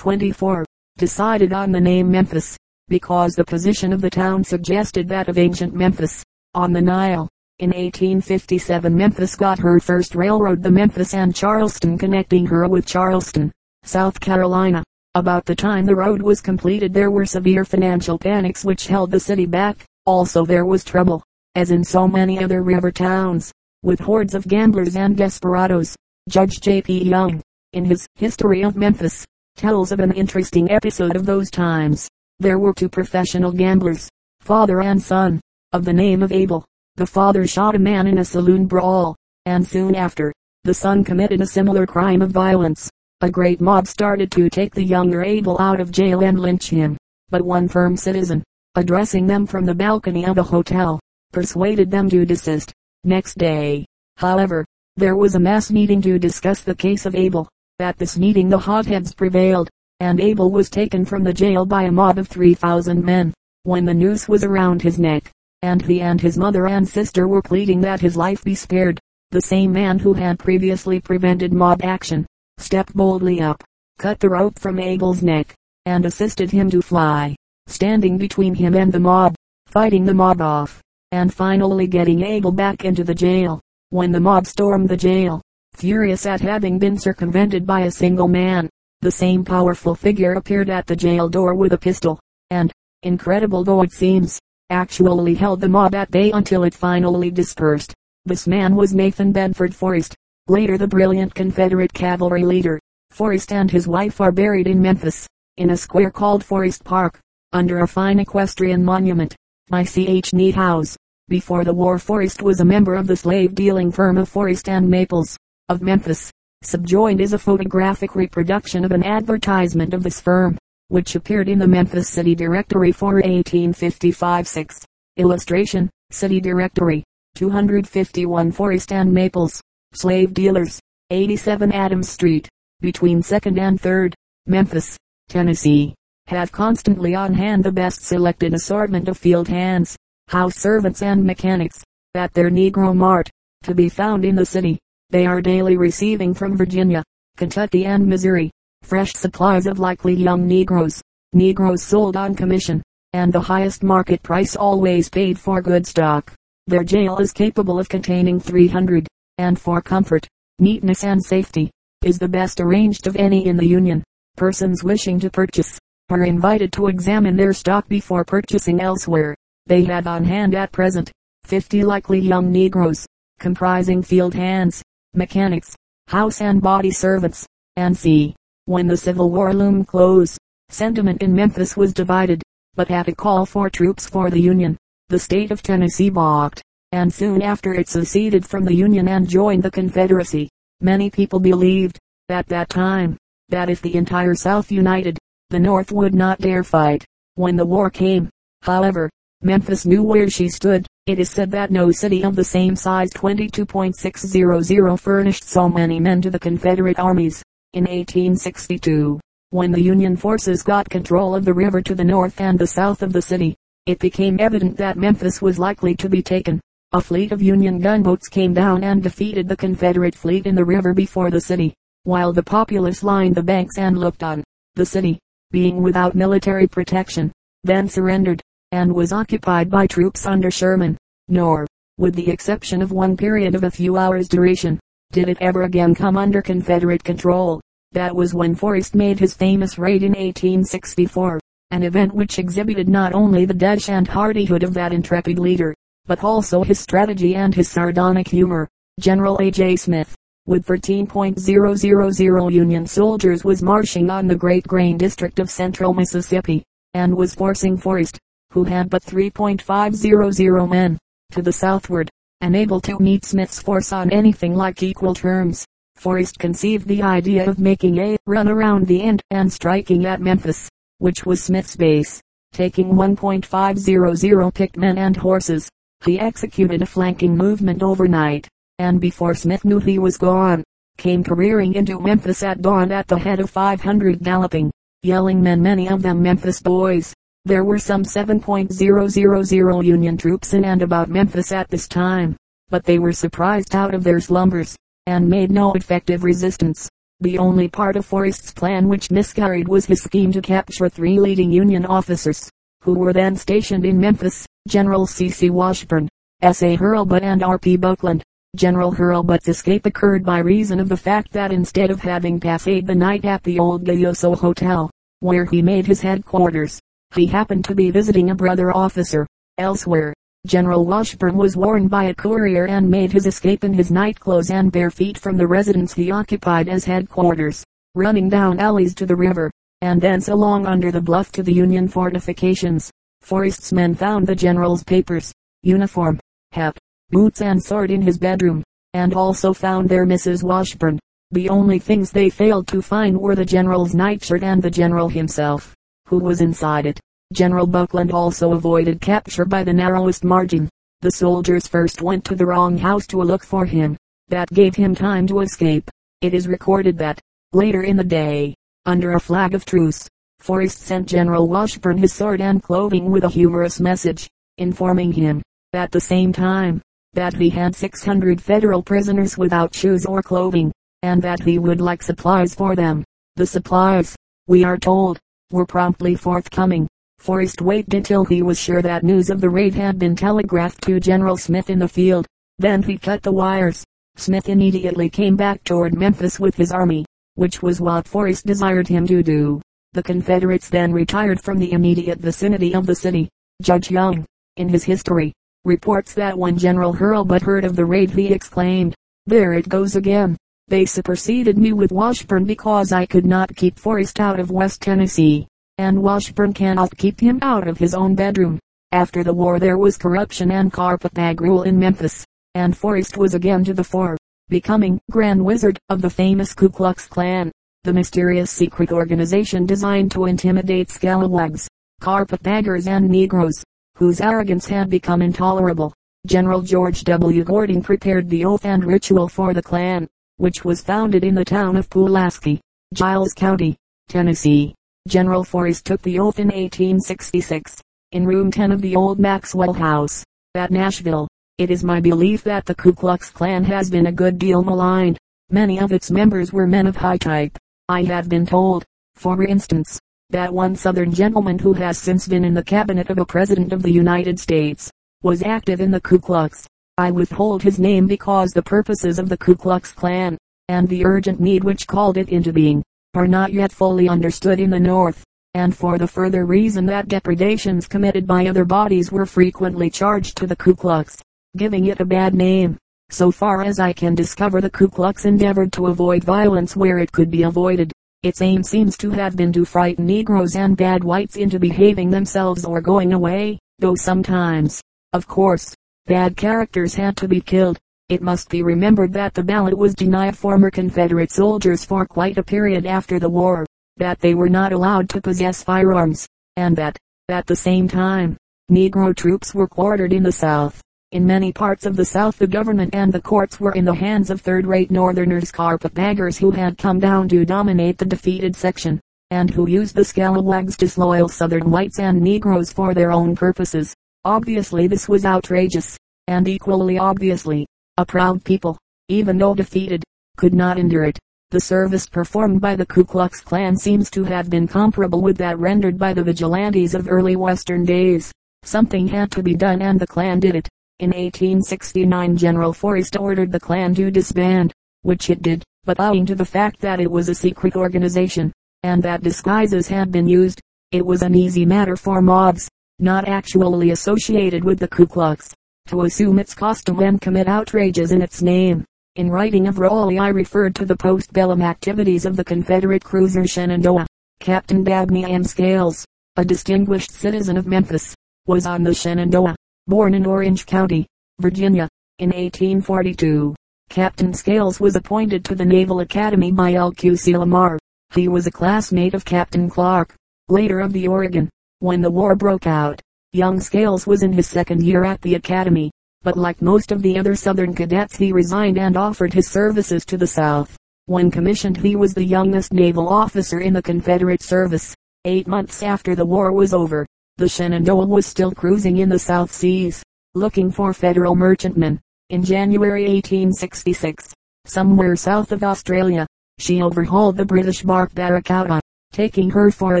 24, decided on the name Memphis, because the position of the town suggested that of ancient Memphis, on the Nile. In 1857 Memphis got her first railroad the Memphis and Charleston connecting her with Charleston, South Carolina. About the time the road was completed there were severe financial panics which held the city back. Also there was trouble, as in so many other river towns, with hordes of gamblers and desperados. Judge J. P. Young, in his History of Memphis, tells of an interesting episode of those times. There were two professional gamblers, father and son, of the name of Abel. The father shot a man in a saloon brawl, and soon after, the son committed a similar crime of violence. A great mob started to take the younger Abel out of jail and lynch him. But one firm citizen, addressing them from the balcony of a hotel, persuaded them to desist. Next day, however, there was a mass meeting to discuss the case of Abel. At this meeting the hotheads prevailed, and Abel was taken from the jail by a mob of 3,000 men. When the noose was around his neck, and he and his mother and sister were pleading that his life be spared, the same man who had previously prevented mob action, stepped boldly up, cut the rope from Abel's neck, and assisted him to fly, standing between him and the mob, fighting the mob off, and finally getting Abel back into the jail. When the mob stormed the jail, furious at having been circumvented by a single man, the same powerful figure appeared at the jail door with a pistol, and, incredible though it seems, actually held the mob at bay until it finally dispersed. This man was Nathan Bedford Forrest, Later the brilliant Confederate cavalry leader, Forrest and his wife are buried in Memphis, in a square called Forrest Park, under a fine equestrian monument, by C. H. Niehaus. Before the war Forrest was a member of the slave dealing firm of Forrest and Maples, of Memphis. Subjoined is a photographic reproduction of an advertisement of this firm, which appeared in the Memphis City Directory for 1855-6. Illustration, City Directory, 251 Forrest and Maples slave dealers, 87 Adams Street, between 2nd and 3rd, Memphis, Tennessee, have constantly on hand the best selected assortment of field hands, house servants and mechanics, at their Negro Mart, to be found in the city. They are daily receiving from Virginia, Kentucky and Missouri, fresh supplies of likely young Negroes, Negroes sold on commission, and the highest market price always paid for good stock. Their jail is capable of containing 300 and for comfort, neatness and safety, is the best arranged of any in the Union. Persons wishing to purchase, are invited to examine their stock before purchasing elsewhere. They have on hand at present, 50 likely young Negroes, comprising field hands, mechanics, house and body servants, and c. When the Civil War loomed close, sentiment in Memphis was divided, but at a call for troops for the Union, the state of Tennessee balked and soon after it seceded from the Union and joined the Confederacy. Many people believed, at that time, that if the entire South united, the North would not dare fight. When the war came, however, Memphis knew where she stood. It is said that no city of the same size 22.600 furnished so many men to the Confederate armies. In 1862, when the Union forces got control of the river to the north and the south of the city, it became evident that Memphis was likely to be taken. A fleet of Union gunboats came down and defeated the Confederate fleet in the river before the city, while the populace lined the banks and looked on. The city, being without military protection, then surrendered, and was occupied by troops under Sherman. Nor, with the exception of one period of a few hours duration, did it ever again come under Confederate control. That was when Forrest made his famous raid in 1864, an event which exhibited not only the dash and hardihood of that intrepid leader, but also his strategy and his sardonic humor. General A.J. Smith, with 13.000 Union soldiers was marching on the great grain district of central Mississippi, and was forcing Forrest, who had but 3.500 men, to the southward, unable to meet Smith's force on anything like equal terms. Forrest conceived the idea of making a run around the end and striking at Memphis, which was Smith's base, taking 1.500 picked men and horses, he executed a flanking movement overnight, and before Smith knew he was gone, came careering into Memphis at dawn at the head of 500 galloping, yelling men many of them Memphis boys. There were some 7.000 Union troops in and about Memphis at this time, but they were surprised out of their slumbers, and made no effective resistance. The only part of Forrest's plan which miscarried was his scheme to capture three leading Union officers, who were then stationed in Memphis, General C. C. Washburn, S. A. Hurlbut and R. P. Buckland. General Hurlbut's escape occurred by reason of the fact that instead of having passed the night at the old Gayoso Hotel, where he made his headquarters, he happened to be visiting a brother officer, elsewhere. General Washburn was warned by a courier and made his escape in his nightclothes and bare feet from the residence he occupied as headquarters, running down alleys to the river, and thence along under the bluff to the Union fortifications. Forrest's men found the general's papers, uniform, hat, boots and sword in his bedroom, and also found there Mrs. Washburn. The only things they failed to find were the general's nightshirt and the general himself, who was inside it. General Buckland also avoided capture by the narrowest margin. The soldiers first went to the wrong house to look for him. That gave him time to escape. It is recorded that, later in the day, under a flag of truce, Forrest sent General Washburn his sword and clothing with a humorous message, informing him, at the same time, that he had 600 federal prisoners without shoes or clothing, and that he would like supplies for them. The supplies, we are told, were promptly forthcoming. Forrest waited until he was sure that news of the raid had been telegraphed to General Smith in the field. Then he cut the wires. Smith immediately came back toward Memphis with his army, which was what Forrest desired him to do. The Confederates then retired from the immediate vicinity of the city. Judge Young, in his history, reports that when General Hurlbut heard of the raid he exclaimed, there it goes again. They superseded me with Washburn because I could not keep Forrest out of West Tennessee and Washburn cannot keep him out of his own bedroom. After the war there was corruption and carpetbag rule in Memphis, and Forrest was again to the fore, becoming Grand Wizard of the famous Ku Klux Klan, the mysterious secret organization designed to intimidate scalawags, carpetbaggers and Negroes, whose arrogance had become intolerable. General George W. Gordon prepared the oath and ritual for the Klan, which was founded in the town of Pulaski, Giles County, Tennessee. General Forrest took the oath in 1866, in room 10 of the old Maxwell House, at Nashville. It is my belief that the Ku Klux Klan has been a good deal maligned. Many of its members were men of high type. I have been told, for instance, that one southern gentleman who has since been in the cabinet of a president of the United States, was active in the Ku Klux. I withhold his name because the purposes of the Ku Klux Klan, and the urgent need which called it into being, are not yet fully understood in the North, and for the further reason that depredations committed by other bodies were frequently charged to the Ku Klux, giving it a bad name. So far as I can discover the Ku Klux endeavored to avoid violence where it could be avoided. Its aim seems to have been to frighten Negroes and bad whites into behaving themselves or going away, though sometimes, of course, bad characters had to be killed. It must be remembered that the ballot was denied former Confederate soldiers for quite a period after the war, that they were not allowed to possess firearms, and that, at the same time, Negro troops were quartered in the South. In many parts of the South the government and the courts were in the hands of third-rate Northerners carpetbaggers who had come down to dominate the defeated section, and who used the scalawags disloyal Southern whites and Negroes for their own purposes. Obviously this was outrageous, and equally obviously, a proud people, even though defeated, could not endure it. The service performed by the Ku Klux Klan seems to have been comparable with that rendered by the vigilantes of early western days. Something had to be done and the Klan did it. In 1869 General Forrest ordered the Klan to disband, which it did, but owing to the fact that it was a secret organization, and that disguises had been used, it was an easy matter for mobs, not actually associated with the Ku Klux, to assume its costume and commit outrages in its name. In writing of Raleigh I referred to the postbellum activities of the Confederate cruiser Shenandoah. Captain Dabney M. Scales, a distinguished citizen of Memphis, was on the Shenandoah, born in Orange County, Virginia, in 1842. Captain Scales was appointed to the Naval Academy by L.Q.C. Lamar. He was a classmate of Captain Clark, later of the Oregon. When the war broke out, Young Scales was in his second year at the academy, but like most of the other southern cadets he resigned and offered his services to the South. When commissioned he was the youngest naval officer in the Confederate service. Eight months after the war was over, the Shenandoah was still cruising in the South Seas, looking for federal merchantmen. In January 1866, somewhere south of Australia, she overhauled the British bark Barracuda, taking her for a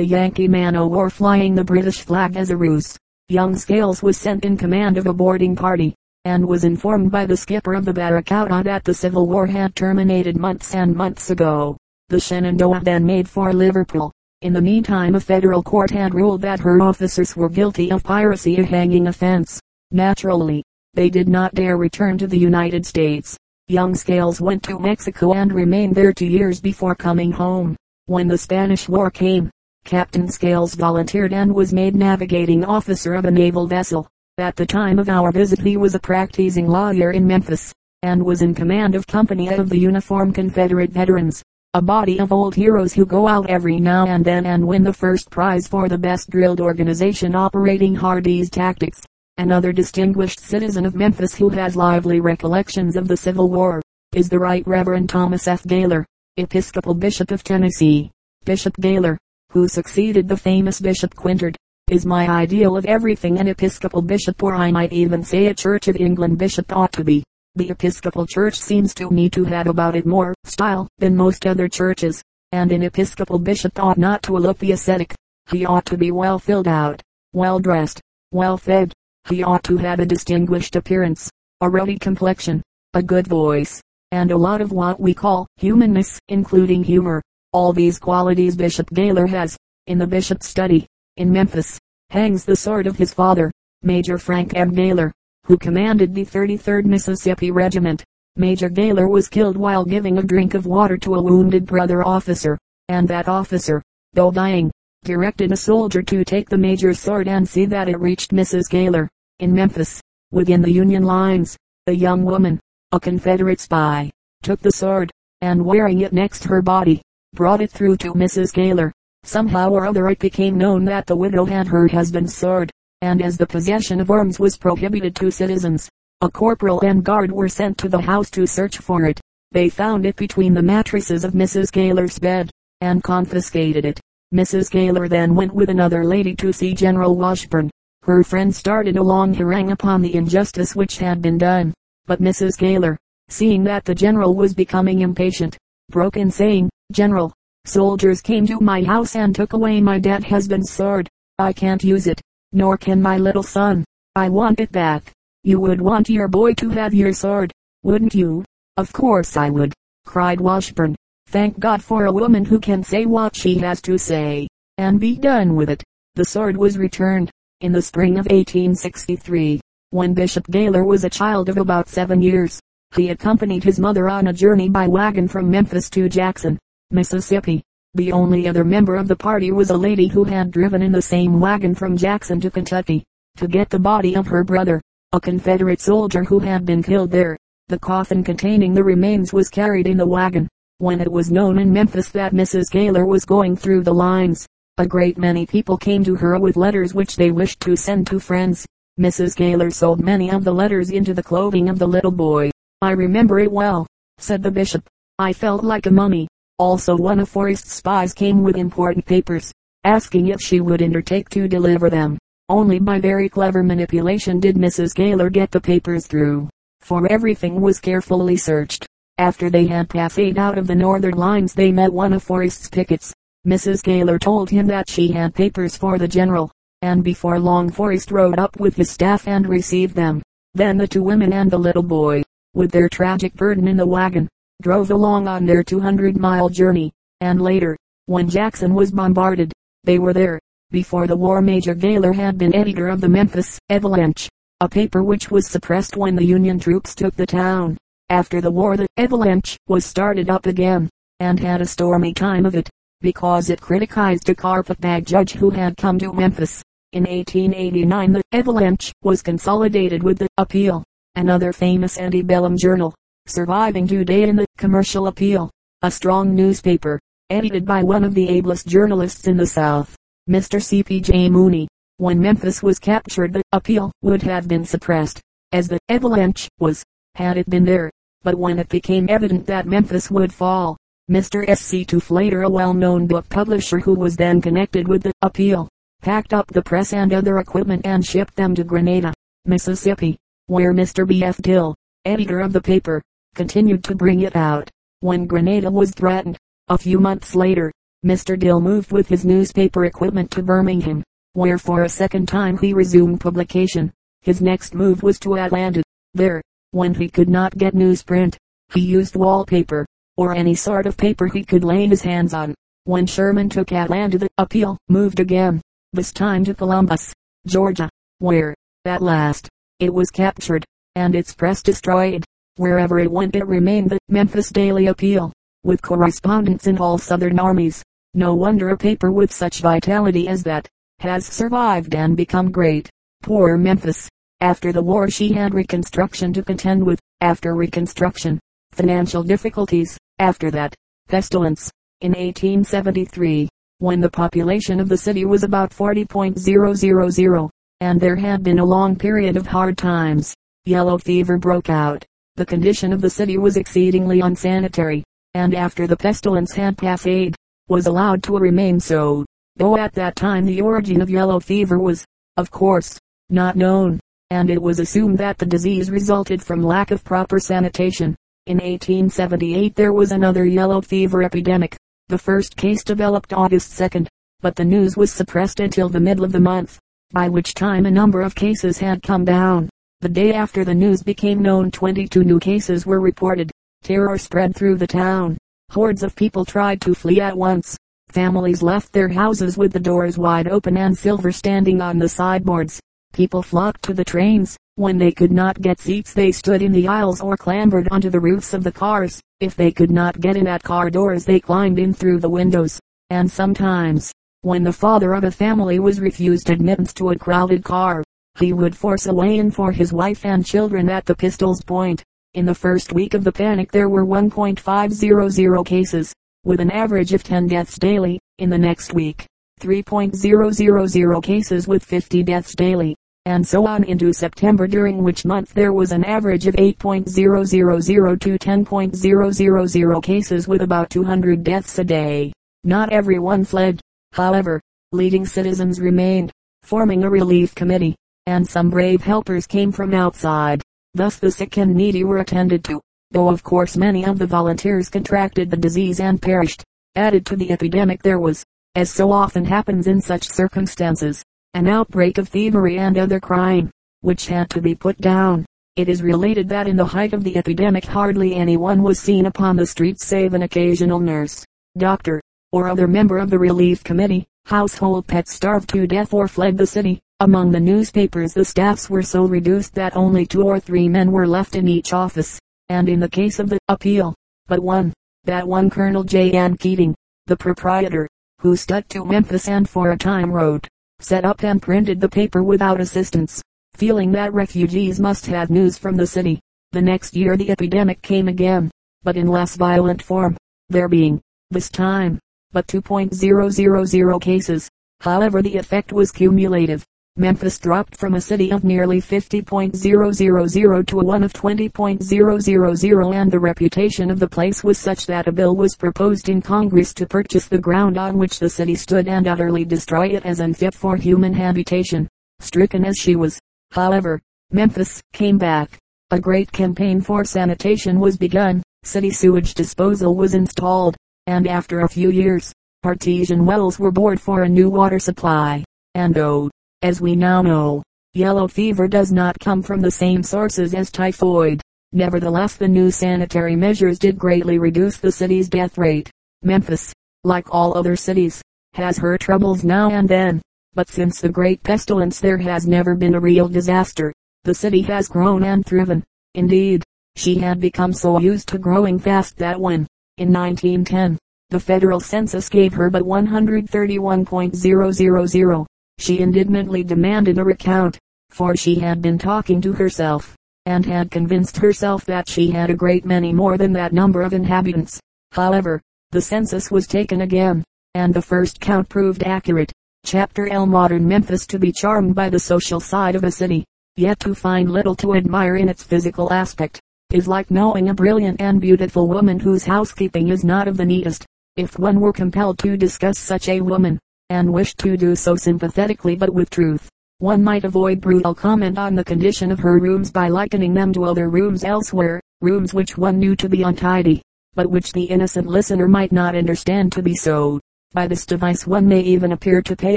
Yankee man o' war flying the British flag as a ruse. Young Scales was sent in command of a boarding party, and was informed by the skipper of the Barracuda that the Civil War had terminated months and months ago. The Shenandoah then made for Liverpool. In the meantime a federal court had ruled that her officers were guilty of piracy a hanging offense. Naturally, they did not dare return to the United States. Young Scales went to Mexico and remained there two years before coming home. When the Spanish War came, Captain Scales volunteered and was made navigating officer of a naval vessel. At the time of our visit he was a practicing lawyer in Memphis, and was in command of company of the Uniform Confederate Veterans, a body of old heroes who go out every now and then and win the first prize for the best drilled organization operating Hardee's tactics. Another distinguished citizen of Memphis who has lively recollections of the Civil War, is the Right Reverend Thomas F. Gailor, Episcopal Bishop of Tennessee. Bishop Gailor, who succeeded the famous Bishop Quintard, is my ideal of everything an Episcopal bishop or I might even say a Church of England bishop ought to be. The Episcopal Church seems to me to have about it more style than most other churches, and an Episcopal bishop ought not to look the ascetic. He ought to be well filled out, well dressed, well fed. He ought to have a distinguished appearance, a ruddy complexion, a good voice, and a lot of what we call humanness, including humor. All these qualities Bishop Gailor has. In the bishop's study, in Memphis, hangs the sword of his father, Major Frank M. Gailor, who commanded the 33rd Mississippi Regiment. Major Gailor was killed while giving a drink of water to a wounded brother officer, and that officer, though dying, directed a soldier to take the major's sword and see that it reached Mrs. Gailor. In Memphis, within the Union lines, a young woman, a Confederate spy, took the sword, and wearing it next her body, brought it through to Mrs. Gailor. Somehow or other it became known that the widow had her husband's sword, and as the possession of arms was prohibited to citizens, a corporal and guard were sent to the house to search for it. They found it between the mattresses of Mrs. Gailor's bed, and confiscated it. Mrs. Gailor then went with another lady to see General Washburn. Her friend started a long harangue upon the injustice which had been done. But Mrs. Gailor, seeing that the general was becoming impatient, broke in saying, General, soldiers came to my house and took away my dead husband's sword. I can't use it, nor can my little son. I want it back. You would want your boy to have your sword, wouldn't you? Of course I would, cried Washburn. Thank God for a woman who can say what she has to say, and be done with it. The sword was returned, in the spring of 1863. When Bishop Gailor was a child of about seven years, he accompanied his mother on a journey by wagon from Memphis to Jackson, Mississippi. The only other member of the party was a lady who had driven in the same wagon from Jackson to Kentucky, to get the body of her brother, a Confederate soldier who had been killed there. The coffin containing the remains was carried in the wagon. When it was known in Memphis that Mrs. Gailor was going through the lines, a great many people came to her with letters which they wished to send to friends. Mrs. Gailor sold many of the letters into the clothing of the little boy. I remember it well, said the bishop. I felt like a mummy. Also one of Forrest's spies came with important papers, asking if she would undertake to deliver them. Only by very clever manipulation did Mrs. Gailor get the papers through, for everything was carefully searched. After they had passed out of the northern lines they met one of Forrest's pickets. Mrs. Gailor told him that she had papers for the general, and before long Forrest rode up with his staff and received them. Then the two women and the little boy, with their tragic burden in the wagon, drove along on their 200-mile journey, and later, when Jackson was bombarded, they were there. Before the war Major Gailor had been editor of the Memphis Avalanche, a paper which was suppressed when the Union troops took the town. After the war the Avalanche was started up again, and had a stormy time of it, because it criticized a carpetbag judge who had come to Memphis in 1889 the Avalanche was consolidated with the Appeal, another famous antebellum journal, surviving today in the Commercial Appeal, a strong newspaper, edited by one of the ablest journalists in the South, Mr. C.P.J. Mooney. When Memphis was captured the Appeal would have been suppressed, as the Avalanche was, had it been there. But when it became evident that Memphis would fall, Mr. S. C. Tuflater, a well-known book publisher who was then connected with the Appeal, packed up the press and other equipment and shipped them to Grenada, Mississippi, where Mr. B. F. Dill, editor of the paper, continued to bring it out. When Grenada was threatened, A few months later, Mr. Dill moved with his newspaper equipment to Birmingham, where for a second time he resumed publication. His next move was to Atlanta. There, when he could not get newsprint, he used wallpaper, or any sort of paper he could lay his hands on. When Sherman took Atlanta the appeal moved again, this time to Columbus, Georgia, where, at last, it was captured, and its press destroyed. Wherever it went it remained the Memphis Daily Appeal, with correspondents in all southern armies. No wonder a paper with such vitality as that, has survived and become great. Poor Memphis. After the war she had reconstruction to contend with. After reconstruction, financial difficulties. After that, pestilence. In 1873, when the population of the city was about 40.000, and there had been a long period of hard times, yellow fever broke out. The condition of the city was exceedingly unsanitary, and after the pestilence had passed, aid, was allowed to remain so, though at that time the origin of yellow fever was, of course, not known, and it was assumed that the disease resulted from lack of proper sanitation. In 1878 there was another yellow fever epidemic. The first case developed August 2nd, but the news was suppressed until the middle of the month, by which time a number of cases had come down. The day after the news became known 22 new cases were reported. Terror spread through the town. Hordes of people tried to flee at once. Families left their houses with the doors wide open and silver standing on the sideboards. People flocked to the trains. When they could not get seats they stood in the aisles or clambered onto the roofs of the cars. If they could not get in at car doors they climbed in through the windows. And sometimes, when the father of a family was refused admittance to a crowded car, he would force a way in for his wife and children at the pistol's point. In the first week of the panic there were 1.500 cases, with an average of 10 deaths daily. In the next week, 3.000 cases with 50 deaths daily, and so on into September during which month there was an average of 8.000 to 10.000 cases with about 200 deaths a day. Not everyone fled, however. Leading citizens remained, forming a relief committee, and some brave helpers came from outside. Thus the sick and needy were attended to, though of course many of the volunteers contracted the disease and perished. Added to the epidemic there was, as so often happens in such circumstances, an outbreak of thievery and other crime, which had to be put down. It is related that in the height of the epidemic hardly anyone was seen upon the streets save an occasional nurse, doctor, or other member of the relief committee. Household pets starved to death or fled the city. Among the newspapers the staffs were so reduced that only two or three men were left in each office, and in the case of the appeal, but one, that one Colonel J. N. Keating, the proprietor, who stuck to Memphis and for a time wrote, set up and printed the paper without assistance, feeling that refugees must have news from the city. The next year the epidemic came again, but in less violent form, there being, this time, but 2.000 cases. However the effect was cumulative. Memphis dropped from a city of nearly 50.000 to a one of 20.000 and the reputation of the place was such that a bill was proposed in Congress to purchase the ground on which the city stood and utterly destroy it as unfit for human habitation. Stricken as she was, however, Memphis came back. A great campaign for sanitation was begun, city sewage disposal was installed, and after a few years, artesian wells were bored for a new water supply, and oh, as we now know, yellow fever does not come from the same sources as typhoid. Nevertheless the new sanitary measures did greatly reduce the city's death rate. Memphis, like all other cities, has her troubles now and then. But since the great pestilence there has never been a real disaster. The city has grown and thriven. Indeed, she had become so used to growing fast that when, in 1910, the federal census gave her but 131.000, she indignantly demanded a recount, for she had been talking to herself, and had convinced herself that she had a great many more than that number of inhabitants. However, the census was taken again, and the first count proved accurate. Chapter L Modern Memphis to be charmed by the social side of a city, yet to find little to admire in its physical aspect, is like knowing a brilliant and beautiful woman whose housekeeping is not of the neatest. If one were compelled to discuss such a woman, and wished to do so sympathetically but with truth. One might avoid brutal comment on the condition of her rooms by likening them to other rooms elsewhere, rooms which one knew to be untidy, but which the innocent listener might not understand to be so. By this device one may even appear to pay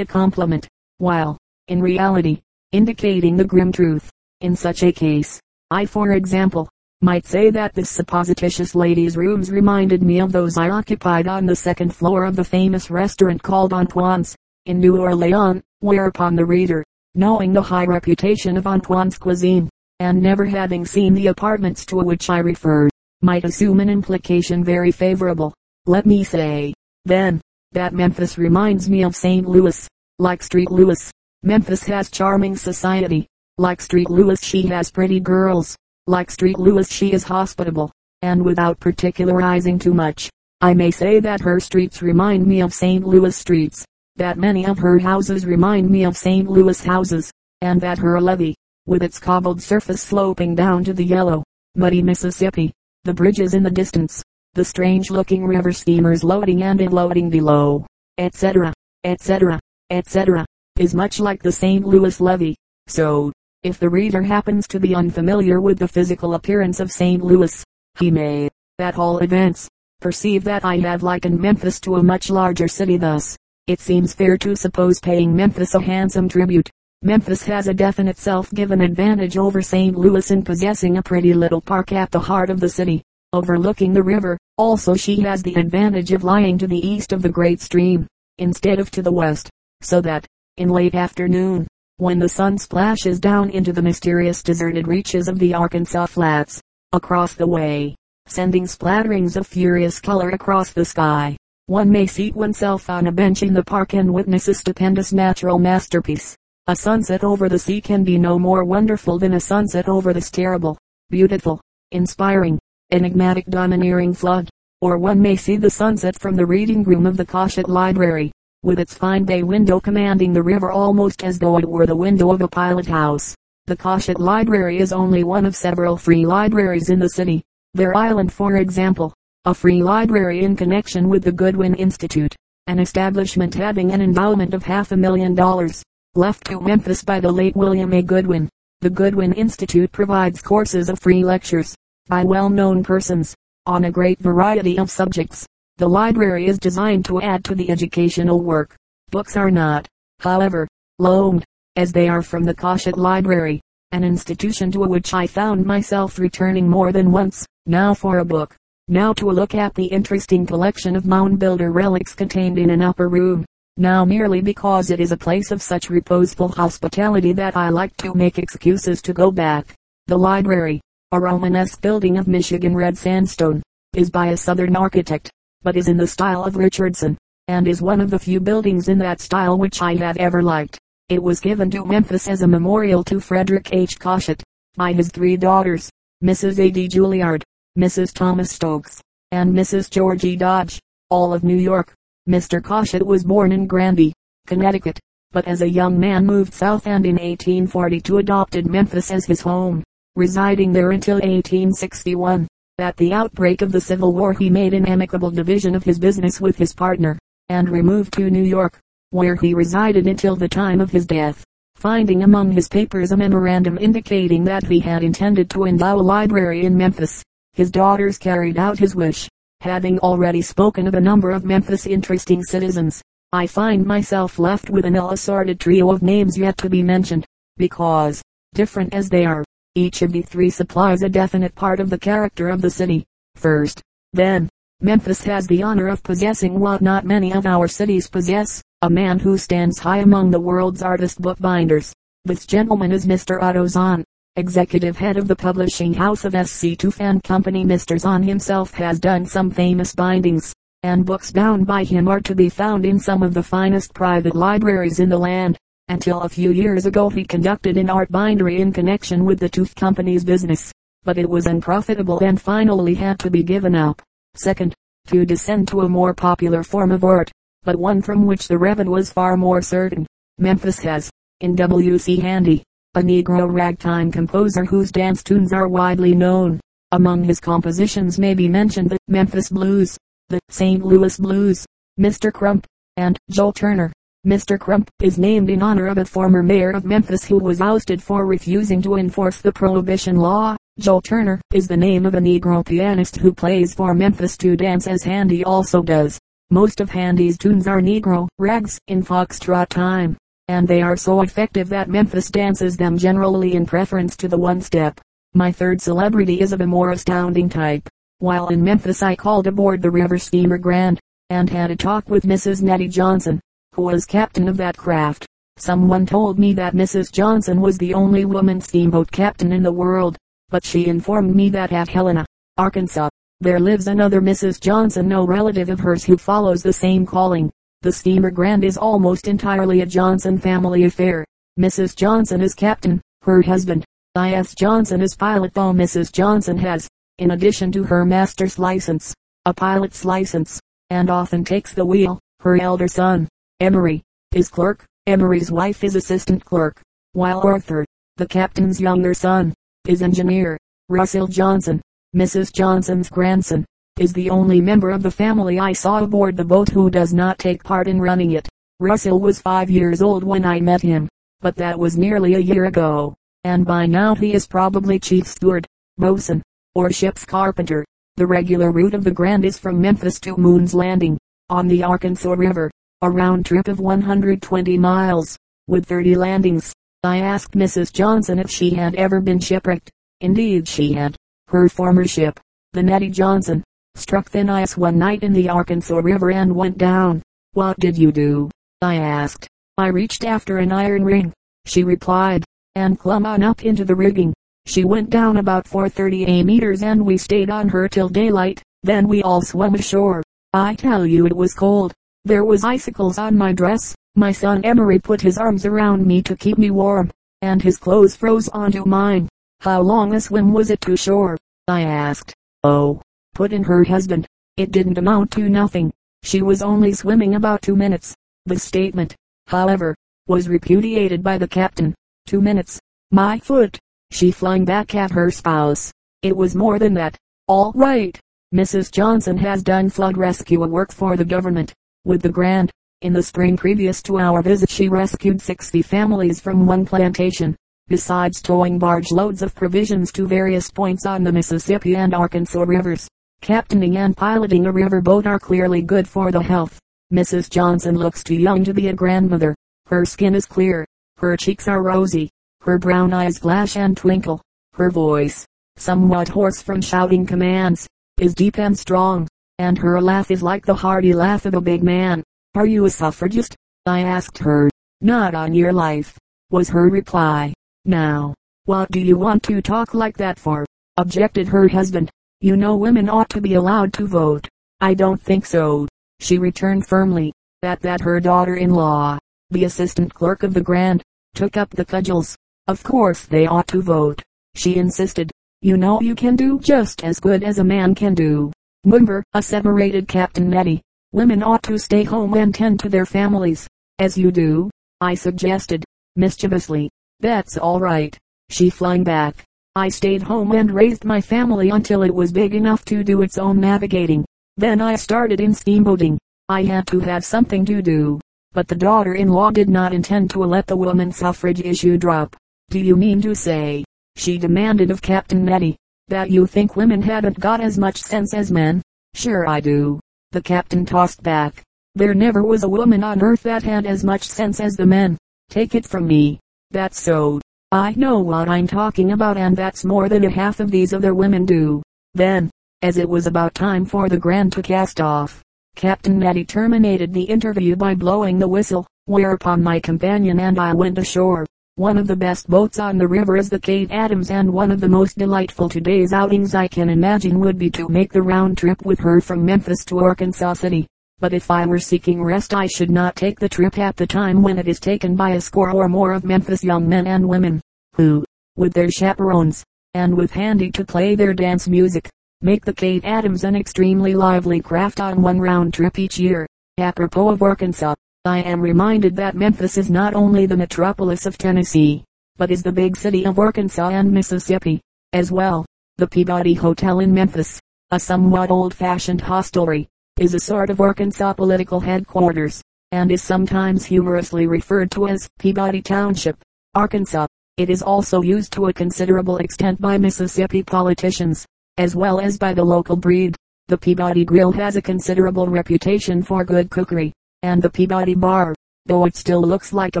a compliment, while, in reality, indicating the grim truth. In such a case, I for example, might say that this supposititious lady's rooms reminded me of those I occupied on the second floor of the famous restaurant called Antoine's, in New Orleans, whereupon the reader, knowing the high reputation of Antoine's cuisine, and never having seen the apartments to which I referred, might assume an implication very favorable. Let me say, then, that Memphis reminds me of St. Louis, like Street Louis. Memphis has charming society. Like Street Louis she has pretty girls. Like Street Louis she is hospitable. And without particularizing too much, I may say that her streets remind me of St. Louis streets. That many of her houses remind me of St. Louis houses. And that her levee, with its cobbled surface sloping down to the yellow, muddy Mississippi, the bridges in the distance, the strange looking river steamers loading and unloading below, etc., etc., etc., is much like the St. Louis levee. So, if the reader happens to be unfamiliar with the physical appearance of St. Louis, he may, at all events, perceive that I have likened Memphis to a much larger city thus. It seems fair to suppose paying Memphis a handsome tribute, Memphis has a definite self-given advantage over St. Louis in possessing a pretty little park at the heart of the city, overlooking the river. Also she has the advantage of lying to the east of the great stream, instead of to the west, so that, in late afternoon, when the sun splashes down into the mysterious deserted reaches of the Arkansas Flats, across the way, sending splatterings of furious color across the sky, one may seat oneself on a bench in the park and witness a stupendous natural masterpiece. A sunset over the sea can be no more wonderful than a sunset over this terrible, beautiful, inspiring, enigmatic domineering flood. Or one may see the sunset from the reading room of the Cossitt Library, with its fine bay window commanding the river almost as though it were the window of a pilot house. The Cossitt Library is only one of several free libraries in the city. Bear Island for example, a free library in connection with the Goodwyn Institute, an establishment having an endowment of half a million dollars left to Memphis by the late William A. Goodwyn. The Goodwyn Institute provides courses of free lectures, by well-known persons, on a great variety of subjects. The library is designed to add to the educational work. Books are not, however, loaned, as they are from the Cossitt Library, an institution to which I found myself returning more than once, now for a book, now to look at the interesting collection of mound builder relics contained in an upper room now merely because it is a place of such reposeful hospitality that I like to make excuses to go back. The library, a Romanesque building of Michigan red sandstone, is by a southern architect, but is in the style of Richardson, and is one of the few buildings in that style which I have ever liked. It was given to Memphis as a memorial to Frederick H. Cossitt, by his three daughters, Mrs. A. D. Juilliard, Mrs. Thomas Stokes, and Mrs. Georgie Dodge, all of New York. Mr. Cossitt was born in Granby, Connecticut, but as a young man moved south and in 1842 adopted Memphis as his home, residing there until 1861. At the outbreak of the Civil War he made an amicable division of his business with his partner, and removed to New York, where he resided until the time of his death. Finding among his papers a memorandum indicating that he had intended to endow a library in Memphis, his daughters carried out his wish Having already spoken of a number of Memphis interesting citizens, I find myself left with an ill-assorted trio of names yet to be mentioned, because, different as they are, each of the three supplies a definite part of the character of the city. First, then, Memphis has the honor of possessing what not many of our cities possess, a man who stands high among the world's artist bookbinders. This gentleman is Mr. Otto Zahn, executive head of the publishing house of S. C. Toof and Company. Mr. Zahn himself has done some famous bindings, and books bound by him are to be found in some of the finest private libraries in the land. Until a few years ago he conducted an art bindery in connection with the Toof Company's business, but it was unprofitable and finally had to be given up. Second, to descend to a more popular form of art, but one from which the revenue was far more certain. Memphis has, in W. C. Handy, a Negro ragtime composer whose dance tunes are widely known. Among his compositions may be mentioned the Memphis Blues, the St. Louis Blues, Mr. Crump, and Joe Turner. Mr. Crump is named in honor of a former mayor of Memphis who was ousted for refusing to enforce the prohibition law. Joe Turner is the name of a Negro pianist who plays for Memphis to dance as Handy also does. Most of Handy's tunes are Negro rags in foxtrot time, and they are so effective that Memphis dances them generally in preference to the one-step. My third celebrity is of a more astounding type. While in Memphis I called aboard the river steamer Grand, and had a talk with Mrs. Nettie Johnson, was captain of that craft. Someone told me that Mrs. Johnson was the only woman steamboat captain in the world, but she informed me that at Helena, Arkansas, there lives another Mrs. Johnson, no relative of hers who follows the same calling. The steamer Grand is almost entirely a Johnson family affair. Mrs. Johnson is captain, her husband, I.S. Johnson is pilot though Mrs. Johnson has, in addition to her master's license, a pilot's license, and often takes the wheel. Her elder son, Emery, is clerk. Emery's wife is assistant clerk, while Arthur, the captain's younger son, is engineer. Russell Johnson, Mrs. Johnson's grandson, is the only member of the family I saw aboard the boat who does not take part in running it. Russell was five years old when I met him, but that was nearly a year ago, and by now he is probably chief steward, bosun, or ship's carpenter. The regular route of the Grand is from Memphis to Moon's Landing, on the Arkansas River, a round trip of 120 miles, with 30 landings. I asked Mrs. Johnson if she had ever been shipwrecked. Indeed she had. Her former ship, the Nettie Johnson, struck thin ice one night in the Arkansas River and went down. What did you do? I asked. I reached after an iron ring, she replied, and clumb on up into the rigging. She went down about 4.30 meters and we stayed on her till daylight. Then we all swam ashore. I tell you it was cold. There was icicles on my dress. My son Emery put his arms around me to keep me warm, and his clothes froze onto mine. How long a swim was it to shore? I asked. Oh, put in her husband. It didn't amount to nothing. She was only swimming about two minutes. The statement, however, was repudiated by the captain. Two minutes. My foot she flung back at her spouse. It was more than that. All right. Mrs. Johnson has done flood rescue work for the government. With the Grand, in the spring previous to our visit she rescued 60 families from one plantation, besides towing barge loads of provisions to various points on the Mississippi and Arkansas rivers. Captaining and piloting a river boat are clearly good for the health. Mrs. Johnson looks too young to be a grandmother. Her skin is clear. Her cheeks are rosy. Her brown eyes flash and twinkle. Her voice, somewhat hoarse from shouting commands, is deep and strong, and her laugh is like the hearty laugh of a big man. Are you a suffragist? I asked her. Not on your life, was her reply. Now, what do you want to talk like that for? objected her husband. You know women ought to be allowed to vote. I don't think so, she returned firmly. At that her daughter-in-law, the assistant clerk of the Grand, took up the cudgels. Of course they ought to vote, she insisted. You know you can do just as good as a man can do. Mumber, asseverated Captain Nettie. Women ought to stay home and tend to their families, as you do, I suggested, mischievously. That's all right, she flung back. I stayed home and raised my family until it was big enough to do its own navigating. Then I started in steamboating. I had to have something to do. But the daughter-in-law did not intend to let the woman suffrage issue drop. Do you mean to say, she demanded of Captain Nettie, that you think women haven't got as much sense as men? Sure I do. The captain tossed back. There never was a woman on earth that had as much sense as the men. Take it from me. That's so. I know what I'm talking about and that's more than a half of these other women do. Then, as it was about time for the Grand to cast off, Captain Nettie terminated the interview by blowing the whistle, whereupon my companion and I went ashore. One of the best boats on the river is the Kate Adams and one of the most delightful today's outings I can imagine would be to make the round trip with her from Memphis to Arkansas City. But if I were seeking rest I should not take the trip at the time when it is taken by a score or more of Memphis young men and women, who, with their chaperones, and with Handy to play their dance music, make the Kate Adams an extremely lively craft on one round trip each year. Apropos of Arkansas, I am reminded that Memphis is not only the metropolis of Tennessee, but is the big city of Arkansas and Mississippi, as well. The Peabody Hotel in Memphis, a somewhat old-fashioned hostelry, is a sort of Arkansas political headquarters, and is sometimes humorously referred to as Peabody Township, Arkansas. It is also used to a considerable extent by Mississippi politicians, as well as by the local breed. The Peabody Grill has a considerable reputation for good cookery, and the Peabody Bar, though it still looks like a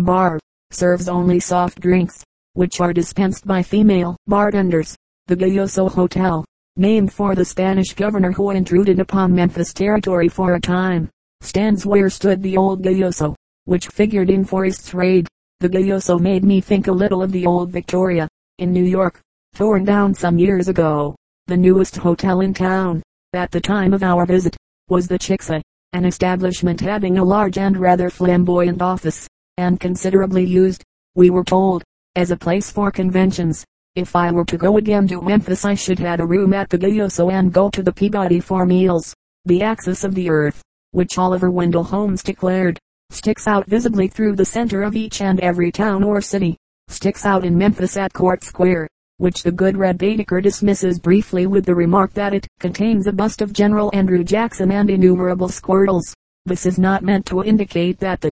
bar, serves only soft drinks, which are dispensed by female bartenders. The Gayoso Hotel, named for the Spanish governor who intruded upon Memphis territory for a time, stands where stood the old Gayoso, which figured in Forrest's raid. The Gayoso made me think a little of the old Victoria, in New York, torn down some years ago. The newest hotel in town, at the time of our visit, was the Chicksa, an establishment having a large and rather flamboyant office, and considerably used, we were told, as a place for conventions. If I were to go again to Memphis I should have a room at the Gayoso and go to the Peabody for meals. The axis of the earth, which Oliver Wendell Holmes declared, sticks out visibly through the center of each and every town or city, sticks out in Memphis at Court Square, which the good Red Baedeker dismisses briefly with the remark that it contains a bust of General Andrew Jackson and innumerable squirrels. This is not meant to indicate that the